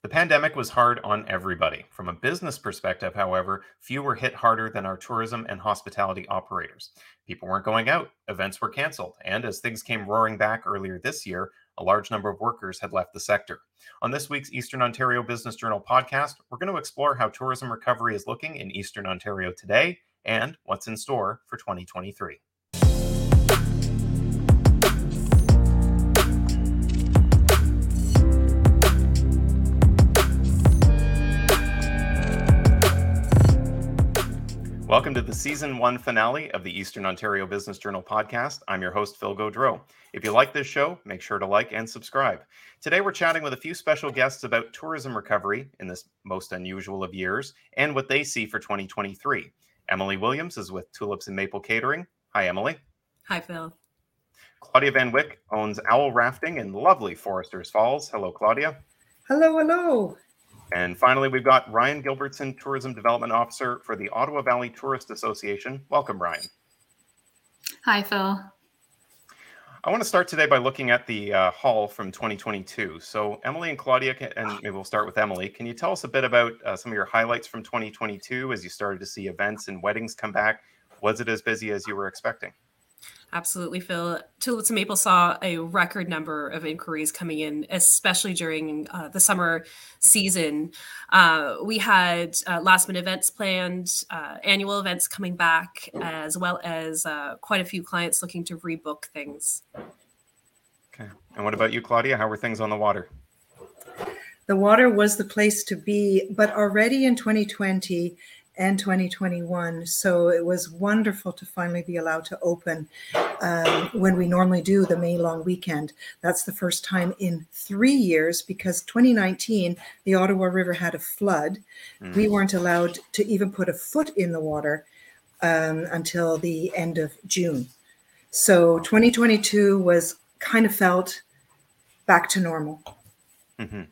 The pandemic was hard on everybody. From a business perspective, however, few were hit harder than our tourism and hospitality operators. People weren't going out, events were canceled, and as things came roaring back earlier this year, a large number of workers had left the sector. On this week's Eastern Ontario Business Journal podcast, we're going to explore how tourism recovery is looking in Eastern Ontario today and what's in store for 2023. Welcome to the season one finale of the Eastern Ontario Business Journal podcast. I'm your host, Phil Gaudreau. If you like this show, make sure to like and subscribe. Today, we're chatting with a few special guests about tourism recovery in this most unusual of years and what they see for 2023. Emily Williams is with Tulips and Maple Catering. Hi, Emily. Hi, Phil. Claudia Van Wyk owns Owl Rafting in lovely Foresters Falls. Hello, Claudia. Hello, hello. And finally, we've got Ryan Gilbertson, Tourism Development Officer for the Ottawa Valley Tourist Association. Welcome, Ryan. Hi, Phil. I want to start today by looking at the uh, haul from 2022. So, Emily and Claudia, and maybe we'll start with Emily. Can you tell us a bit about uh, some of your highlights from 2022 as you started to see events and weddings come back? Was it as busy as you were expecting? Absolutely, Phil. Tulips and Maple saw a record number of inquiries coming in, especially during uh, the summer season. Uh, we had uh, last minute events planned, uh, annual events coming back, as well as uh, quite a few clients looking to rebook things. Okay. And what about you, Claudia? How were things on the water? The water was the place to be, but already in 2020, and 2021. So it was wonderful to finally be allowed to open um, when we normally do the May long weekend. That's the first time in three years because 2019, the Ottawa River had a flood. Mm. We weren't allowed to even put a foot in the water um, until the end of June. So 2022 was kind of felt back to normal. Mm-hmm.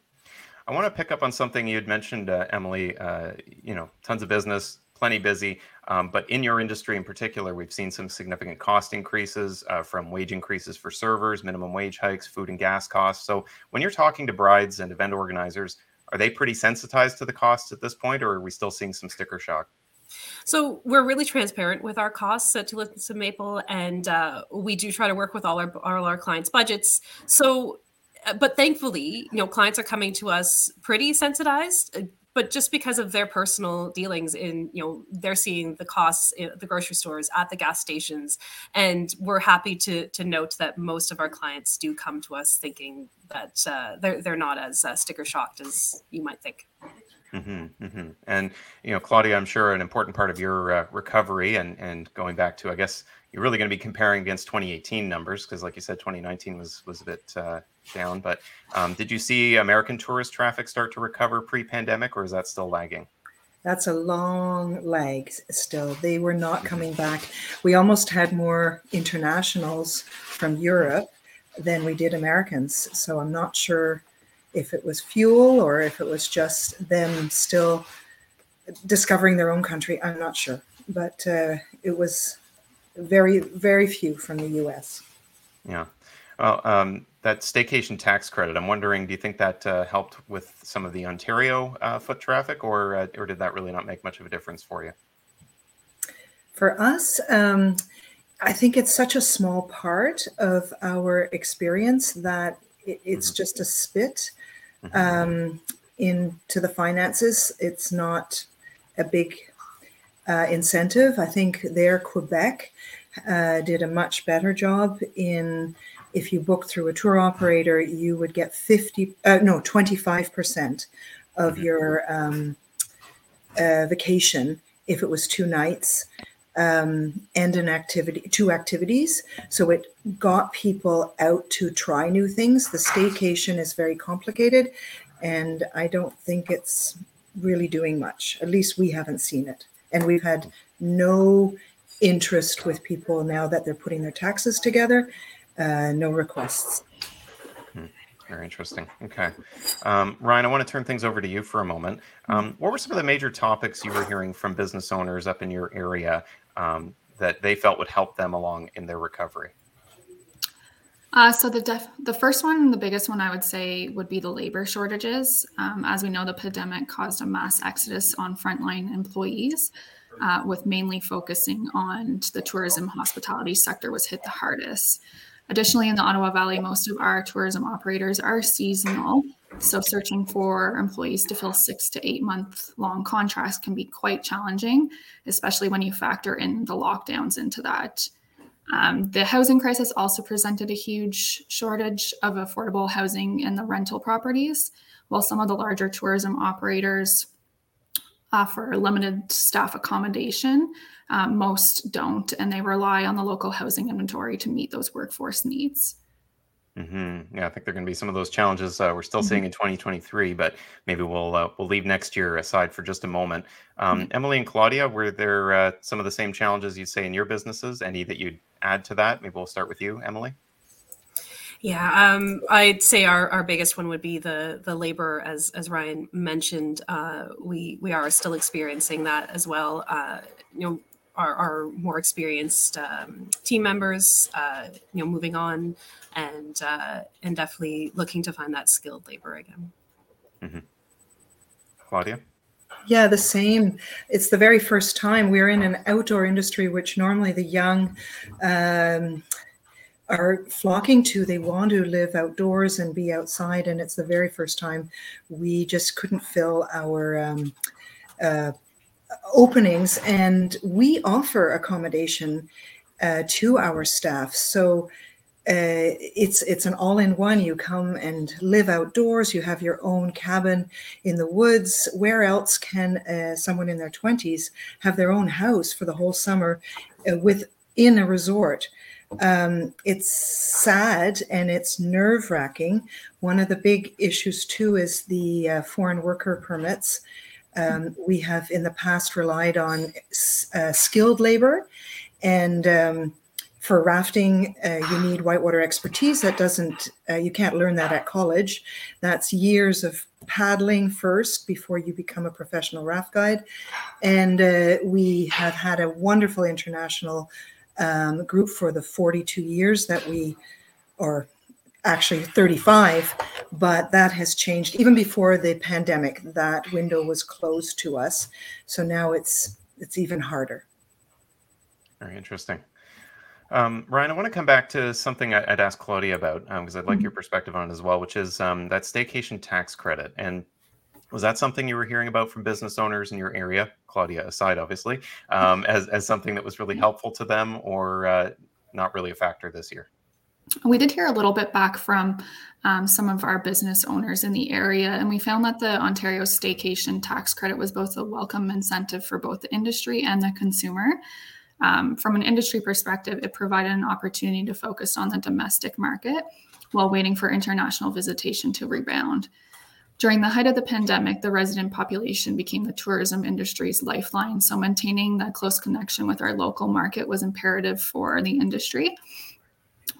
I want to pick up on something you had mentioned, uh, Emily. Uh, you know, tons of business, plenty busy, um, but in your industry in particular, we've seen some significant cost increases uh, from wage increases for servers, minimum wage hikes, food and gas costs. So, when you're talking to brides and event organizers, are they pretty sensitized to the costs at this point, or are we still seeing some sticker shock? So we're really transparent with our costs at Tulips and Maple, and uh, we do try to work with all our all our clients' budgets. So but thankfully, you know, clients are coming to us pretty sensitized, uh, but just because of their personal dealings in, you know, they're seeing the costs at the grocery stores, at the gas stations, and we're happy to to note that most of our clients do come to us thinking that uh, they're they're not as uh, sticker shocked as you might think. Mm-hmm, mm-hmm. And you know, Claudia, I'm sure an important part of your uh, recovery and and going back to, I guess, you're really going to be comparing against 2018 numbers because, like you said, 2019 was was a bit uh, down. But um, did you see American tourist traffic start to recover pre-pandemic, or is that still lagging? That's a long lag still. They were not mm-hmm. coming back. We almost had more internationals from Europe than we did Americans. So I'm not sure if it was fuel or if it was just them still discovering their own country. I'm not sure. But uh, it was very, very few from the US. Yeah. Well, um, that staycation tax credit, I'm wondering, do you think that uh, helped with some of the Ontario uh, foot traffic, or uh, or did that really not make much of a difference for you? For us, um, I think it's such a small part of our experience that it, it's mm-hmm. just a spit mm-hmm. um, into the finances. It's not a big uh, incentive. I think there, Quebec uh, did a much better job in if you book through a tour operator, you would get 50, uh, no, 25% of your um, uh, vacation if it was two nights um, and an activity, two activities. So it got people out to try new things. The staycation is very complicated, and I don't think it's really doing much. At least we haven't seen it. And we've had no interest with people now that they're putting their taxes together uh, no requests. Hmm, very interesting. Okay. Um, Ryan, I want to turn things over to you for a moment. Um, what were some of the major topics you were hearing from business owners up in your area um, that they felt would help them along in their recovery? Uh, so the def- the first one, the biggest one, I would say, would be the labor shortages. Um, as we know, the pandemic caused a mass exodus on frontline employees, uh, with mainly focusing on the tourism hospitality sector was hit the hardest. Additionally, in the Ottawa Valley, most of our tourism operators are seasonal. So, searching for employees to fill six to eight month long contracts can be quite challenging, especially when you factor in the lockdowns into that. Um, the housing crisis also presented a huge shortage of affordable housing in the rental properties, while some of the larger tourism operators offer limited staff accommodation. Um, most don't, and they rely on the local housing inventory to meet those workforce needs. Mm-hmm. Yeah, I think there are going to be some of those challenges uh, we're still mm-hmm. seeing in 2023, but maybe we'll uh, we'll leave next year aside for just a moment. Um, mm-hmm. Emily and Claudia, were there uh, some of the same challenges you'd say in your businesses? Any that you'd add to that? Maybe we'll start with you, Emily. Yeah, um, I'd say our, our biggest one would be the the labor, as as Ryan mentioned. Uh, we we are still experiencing that as well. Uh, you know, our, our more experienced um, team members, uh, you know, moving on, and uh, and definitely looking to find that skilled labor again. Mm-hmm. Claudia. Yeah, the same. It's the very first time we're in an outdoor industry, which normally the young um, are flocking to. They want to live outdoors and be outside, and it's the very first time we just couldn't fill our um, uh, openings, and we offer accommodation uh, to our staff. So uh, it's it's an all-in-one. You come and live outdoors. You have your own cabin in the woods. Where else can uh, someone in their twenties have their own house for the whole summer uh, within a resort? Um, it's sad and it's nerve-wracking. One of the big issues too is the uh, foreign worker permits. Um, we have in the past relied on uh, skilled labor and um, for rafting, uh, you need whitewater expertise. That doesn't, uh, you can't learn that at college. That's years of paddling first before you become a professional raft guide. And uh, we have had a wonderful international um, group for the 42 years that we, or actually 35, but that has changed even before the pandemic. That window was closed to us. So now it's, it's even harder. Very interesting. Um, Ryan, I want to come back to something I, would ask Claudia about because um, I'd like mm-hmm. your perspective on it as well, which is um, that staycation tax credit. And was that something you were hearing about from business owners in your area, Claudia aside, obviously, um, as, as something that was really mm-hmm. helpful to them or uh, not really a factor this year? We did hear a little bit back from um, some of our business owners in the area, and we found that the Ontario staycation tax credit was both a welcome incentive for both the industry and the consumer. Um, from an industry perspective, it provided an opportunity to focus on the domestic market while waiting for international visitation to rebound. During the height of the pandemic, the resident population became the tourism industry's lifeline. So, maintaining that close connection with our local market was imperative for the industry.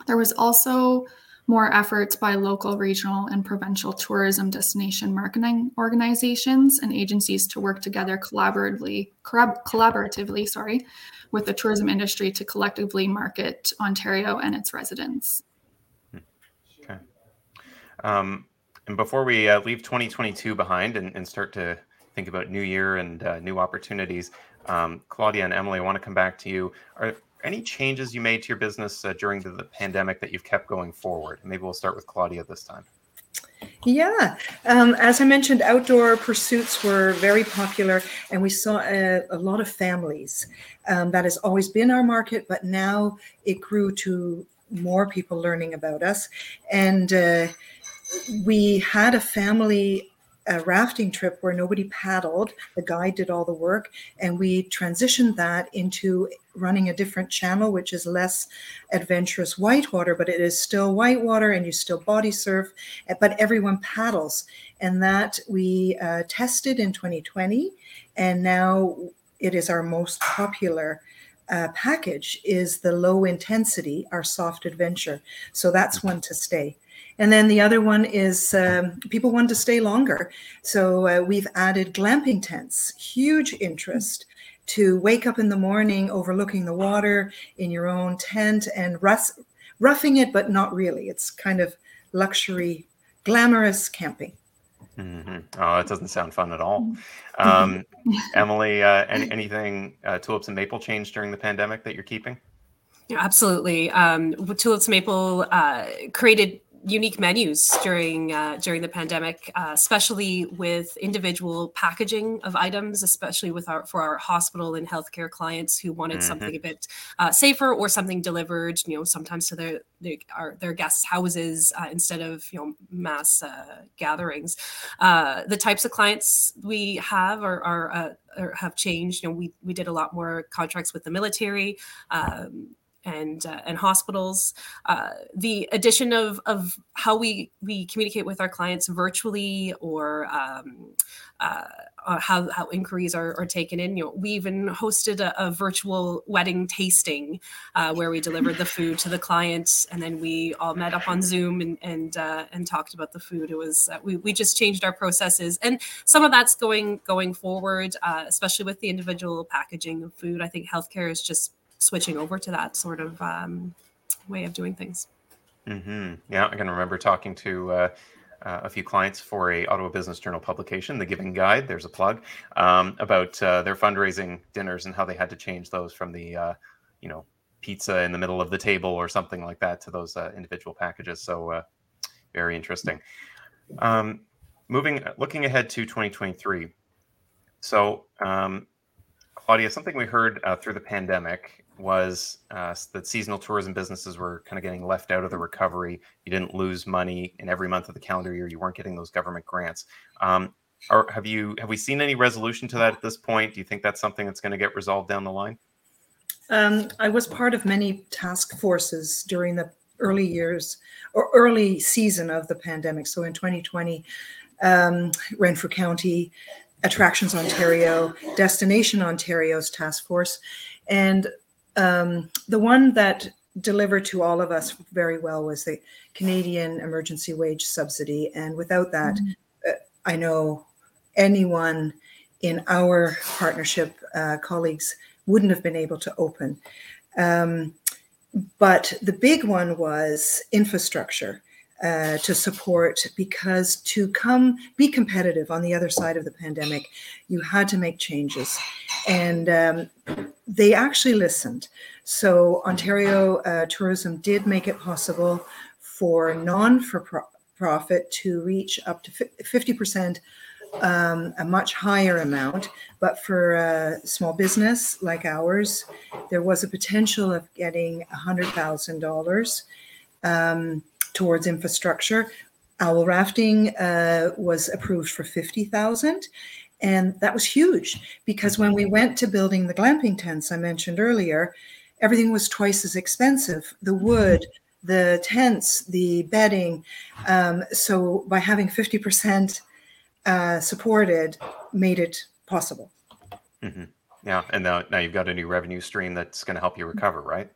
There was also more efforts by local, regional, and provincial tourism destination marketing organizations and agencies to work together collaboratively, collaboratively, sorry, with the tourism industry to collectively market Ontario and its residents. Okay. Um, and before we uh, leave 2022 behind and, and, start to think about new year and uh, new opportunities, um, Claudia and Emily, I want to come back to you. Are any changes you made to your business uh, during the, the pandemic that you've kept going forward? Maybe we'll start with Claudia this time. Yeah, um, as I mentioned, outdoor pursuits were very popular, and we saw a, a lot of families. Um, that has always been our market, but now it grew to more people learning about us. And uh, we had a family a rafting trip where nobody paddled. The guide did all the work, and we transitioned that into running a different channel, which is less adventurous whitewater, but it is still whitewater and you still body surf, but everyone paddles. And that we uh, tested in 2020, and now it is our most popular uh, package is the low intensity, our soft adventure. So that's one to stay. And then the other one is um, people want to stay longer. So uh, we've added glamping tents, huge interest to wake up in the morning overlooking the water in your own tent and rest roughing it, but not really. It's kind of luxury, glamorous camping. Mm-hmm. Oh, that doesn't sound fun at all. Um, Emily, uh, any, anything uh, tulips and maple changed during the pandemic that you're keeping? Yeah, absolutely. Um, Tulips and Maple uh, created unique menus during uh, during the pandemic, uh, especially with individual packaging of items, especially with our for our hospital and healthcare clients who wanted mm-hmm. something a bit uh, safer or something delivered, you know, sometimes to their their, our, their guests' houses uh, instead of you know mass uh, gatherings. Uh, the types of clients we have are, are, are, have changed. You know, we we did a lot more contracts with the military. Um, and uh, and hospitals. Uh, the addition of of how we we communicate with our clients virtually or um, uh, uh how, how inquiries are, are taken in. You know, we even hosted a, a virtual wedding tasting uh, where we delivered the food to the client, and then we all met up on Zoom and and uh, and talked about the food. It was we, we just changed our processes, and some of that's going going forward, especially with the individual packaging of food. I think healthcare is just switching over to that sort of um, way of doing things. Mm-hmm. Yeah, I can remember talking to uh, uh, a few clients for a Ottawa Business Journal publication, The Giving Guide. There's a plug um, about uh, their fundraising dinners and how they had to change those from the, uh, you know, pizza in the middle of the table or something like that to those uh, individual packages. So uh, very interesting. Um, moving, looking ahead to 2023. So um, Claudia, something we heard uh, through the pandemic was uh, that seasonal tourism businesses were kind of getting left out of the recovery. You didn't lose money in every month of the calendar year. You weren't getting those government grants. Um, or have you have we seen any resolution to that at this point? Do you think that's something that's going to get resolved down the line? Um, I was part of many task forces during the early years or early season of the pandemic. So in 2020, um, Renfrew County Attractions Ontario, Destination Ontario's task force. And um, the one that delivered to all of us very well was the Canadian Emergency Wage Subsidy. And without that, mm-hmm. uh, I know anyone in our partnership uh, colleagues wouldn't have been able to open. Um, but the big one was infrastructure uh, to support because to come be competitive on the other side of the pandemic, you had to make changes. And um, they actually listened. So, Ontario uh, Tourism did make it possible for non for profit to reach up to 50%. Um, a much higher amount, but for a small business like ours, there was a potential of getting $100,000. Towards infrastructure. Owl rafting uh, was approved for 50,000 and that was huge because when we went to building the glamping tents I mentioned earlier, everything was twice as expensive. The wood, the tents, the bedding. Um, so by having 50% uh, supported made it possible. Mm-hmm. Yeah. And now, now you've got a new revenue stream that's going to help you recover, right?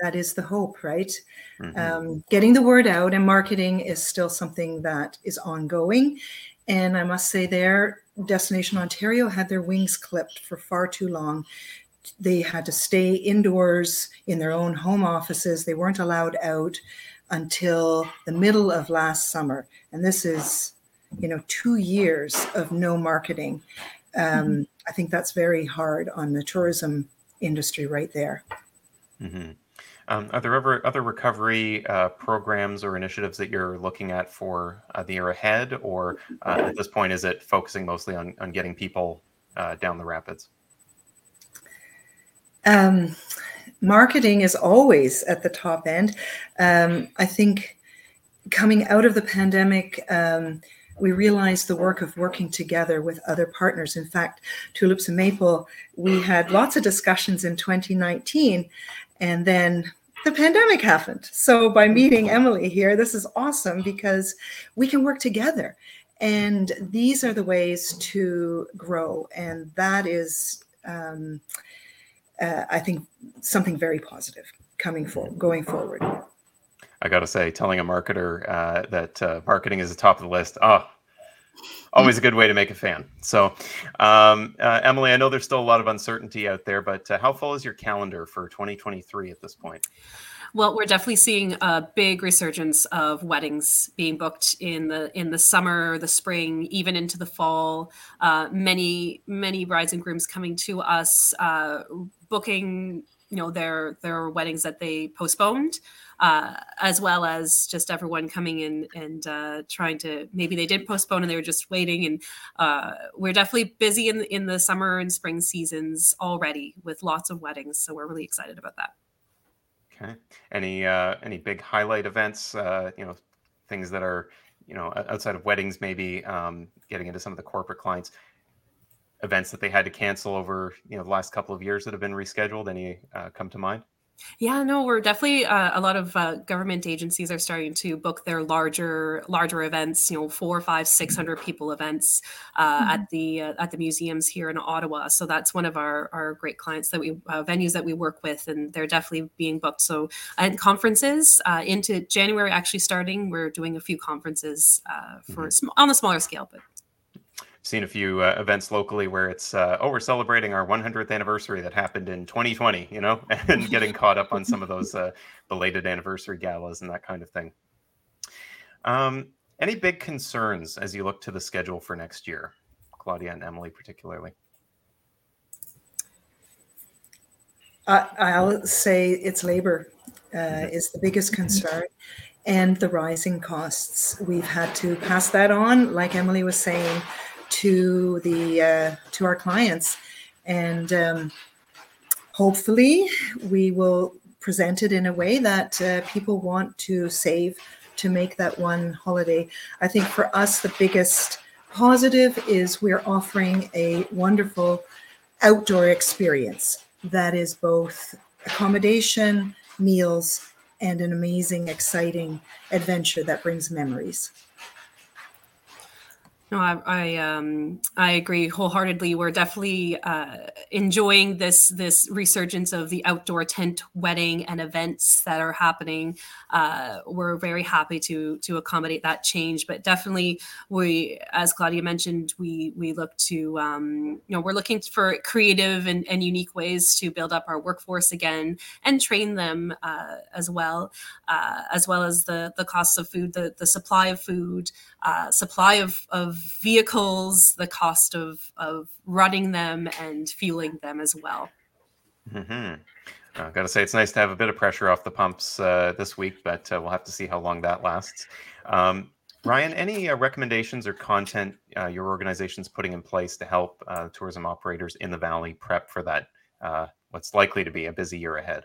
That is the hope, right? Mm-hmm. Um, getting the word out and marketing is still something that is ongoing. And I must say, there, Destination Ontario had their wings clipped for far too long. They had to stay indoors in their own home offices. They weren't allowed out until the middle of last summer. And this is, you know, two years of no marketing. Um, mm-hmm. I think that's very hard on the tourism industry right there. Mm-hmm. Um, are there ever other recovery uh, programs or initiatives that you're looking at for uh, the year ahead, or uh, at this point, is it focusing mostly on, on getting people uh, down the rapids? Um, marketing is always at the top end. Um, I think coming out of the pandemic, um, we realized the work of working together with other partners. In fact, Tulips and Maple, we had lots of discussions in 2019 and then the pandemic happened. So by meeting Emily here, this is awesome because we can work together. And these are the ways to grow. And that is, um, uh, I think, something very positive coming forward, going forward. I got to say, telling a marketer uh, that uh, marketing is the top of the list, oh, always a good way to make a fan. So, um, uh, Emily, I know there's still a lot of uncertainty out there, but uh, how full is your calendar for 2023 at this point? Well, we're definitely seeing a big resurgence of weddings being booked in the in the summer, the spring, even into the fall. Uh, many many brides and grooms coming to us, uh, booking you know their their weddings that they postponed uh, as well as just everyone coming in and uh, trying to maybe they didn't postpone and they were just waiting. And uh, we're definitely busy in in the summer and spring seasons already with lots of weddings. So we're really excited about that. Okay. Any uh, any big highlight events uh, you know things that are you know outside of weddings maybe um, getting into some of the corporate clients events that they had to cancel over you know the last couple of years that have been rescheduled any uh, come to mind yeah, no, we're definitely uh, a lot of uh, government agencies are starting to book their larger larger events. You know, four, five, six hundred people events uh, mm-hmm. at the uh, at the museums here in Ottawa. So that's one of our our great clients that we uh, venues that we work with, and they're definitely being booked. So and conferences uh, into January actually starting. We're doing a few conferences for mm-hmm. sm- on a smaller scale, but seen a few uh, events locally where it's uh, oh we're celebrating our 100th anniversary that happened in 2020 you know and getting caught up on some of those uh, belated anniversary galas and that kind of thing. Um, any big concerns as you look to the schedule for next year claudia and emily particularly? I'll say it's labor uh, mm-hmm. is the biggest concern and the rising costs. We've had to pass that on like emily was saying to the uh, to our clients, and um, hopefully we will present it in a way that uh, people want to save to make that one holiday. I think for us the biggest positive is we're offering a wonderful outdoor experience that is both accommodation, meals, and an amazing, exciting adventure that brings memories. No, I I, um, I agree wholeheartedly. We're definitely uh, enjoying this this resurgence of the outdoor tent wedding and events that are happening. Uh, we're very happy to to accommodate that change, but definitely we, as Claudia mentioned, we we look to um, you know we're looking for creative and, and unique ways to build up our workforce again and train them uh, as well, uh, as well as the the costs of food, the the supply of food, uh, supply of of vehicles, the cost of of running them and fueling them as well. Mm-hmm. I've got to say, it's nice to have a bit of pressure off the pumps uh, this week, but uh, we'll have to see how long that lasts. Um, Ryan, any uh, recommendations or content uh, your organization's putting in place to help uh, tourism operators in the valley prep for that uh, what's likely to be a busy year ahead?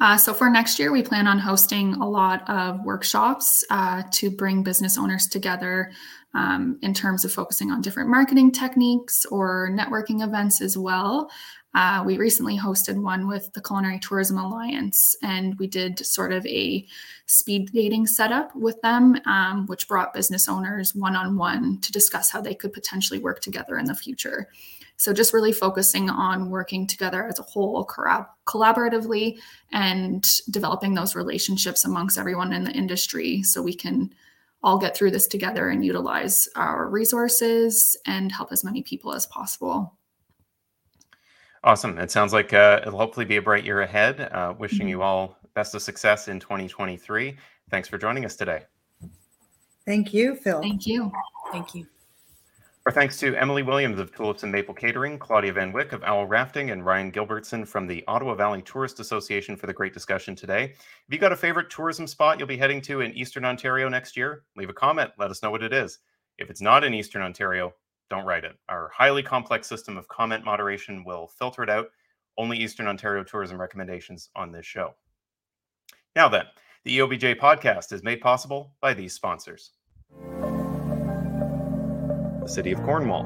Uh, so for next year, we plan on hosting a lot of workshops uh, to bring business owners together um, in terms of focusing on different marketing techniques or networking events as well. Uh, we recently hosted one with the Culinary Tourism Alliance, and we did sort of a speed dating setup with them, um, which brought business owners one on one to discuss how they could potentially work together in the future. So, just really focusing on working together as a whole, collab- collaboratively, and developing those relationships amongst everyone in the industry so we can all get through this together and utilize our resources and help as many people as possible. Awesome. It sounds like uh, it'll hopefully be a bright year ahead. Uh, wishing mm-hmm. you all best of success in 2023. Thanks for joining us today. Thank you, Phil. Thank you. Thank you. Our thanks to Emily Williams of Tulips and Maple Catering, Claudia Van Wyk of Owl Rafting, and Ryan Gilbertson from the Ottawa Valley Tourist Association for the great discussion today. If you got a favorite tourism spot you'll be heading to in Eastern Ontario next year, leave a comment. Let us know what it is. If it's not in Eastern Ontario, don't write it. Our highly complex system of comment moderation will filter it out. Only Eastern Ontario tourism recommendations on this show. Now then, the EOBJ podcast is made possible by these sponsors the City of Cornwall,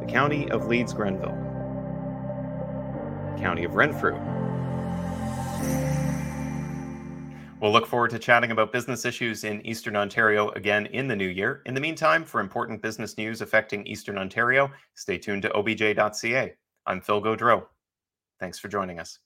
the County of Leeds Grenville, County of Renfrew. We'll look forward to chatting about business issues in Eastern Ontario again in the new year. In the meantime, for important business news affecting Eastern Ontario, stay tuned to obj.ca. I'm Phil Gaudreau. Thanks for joining us.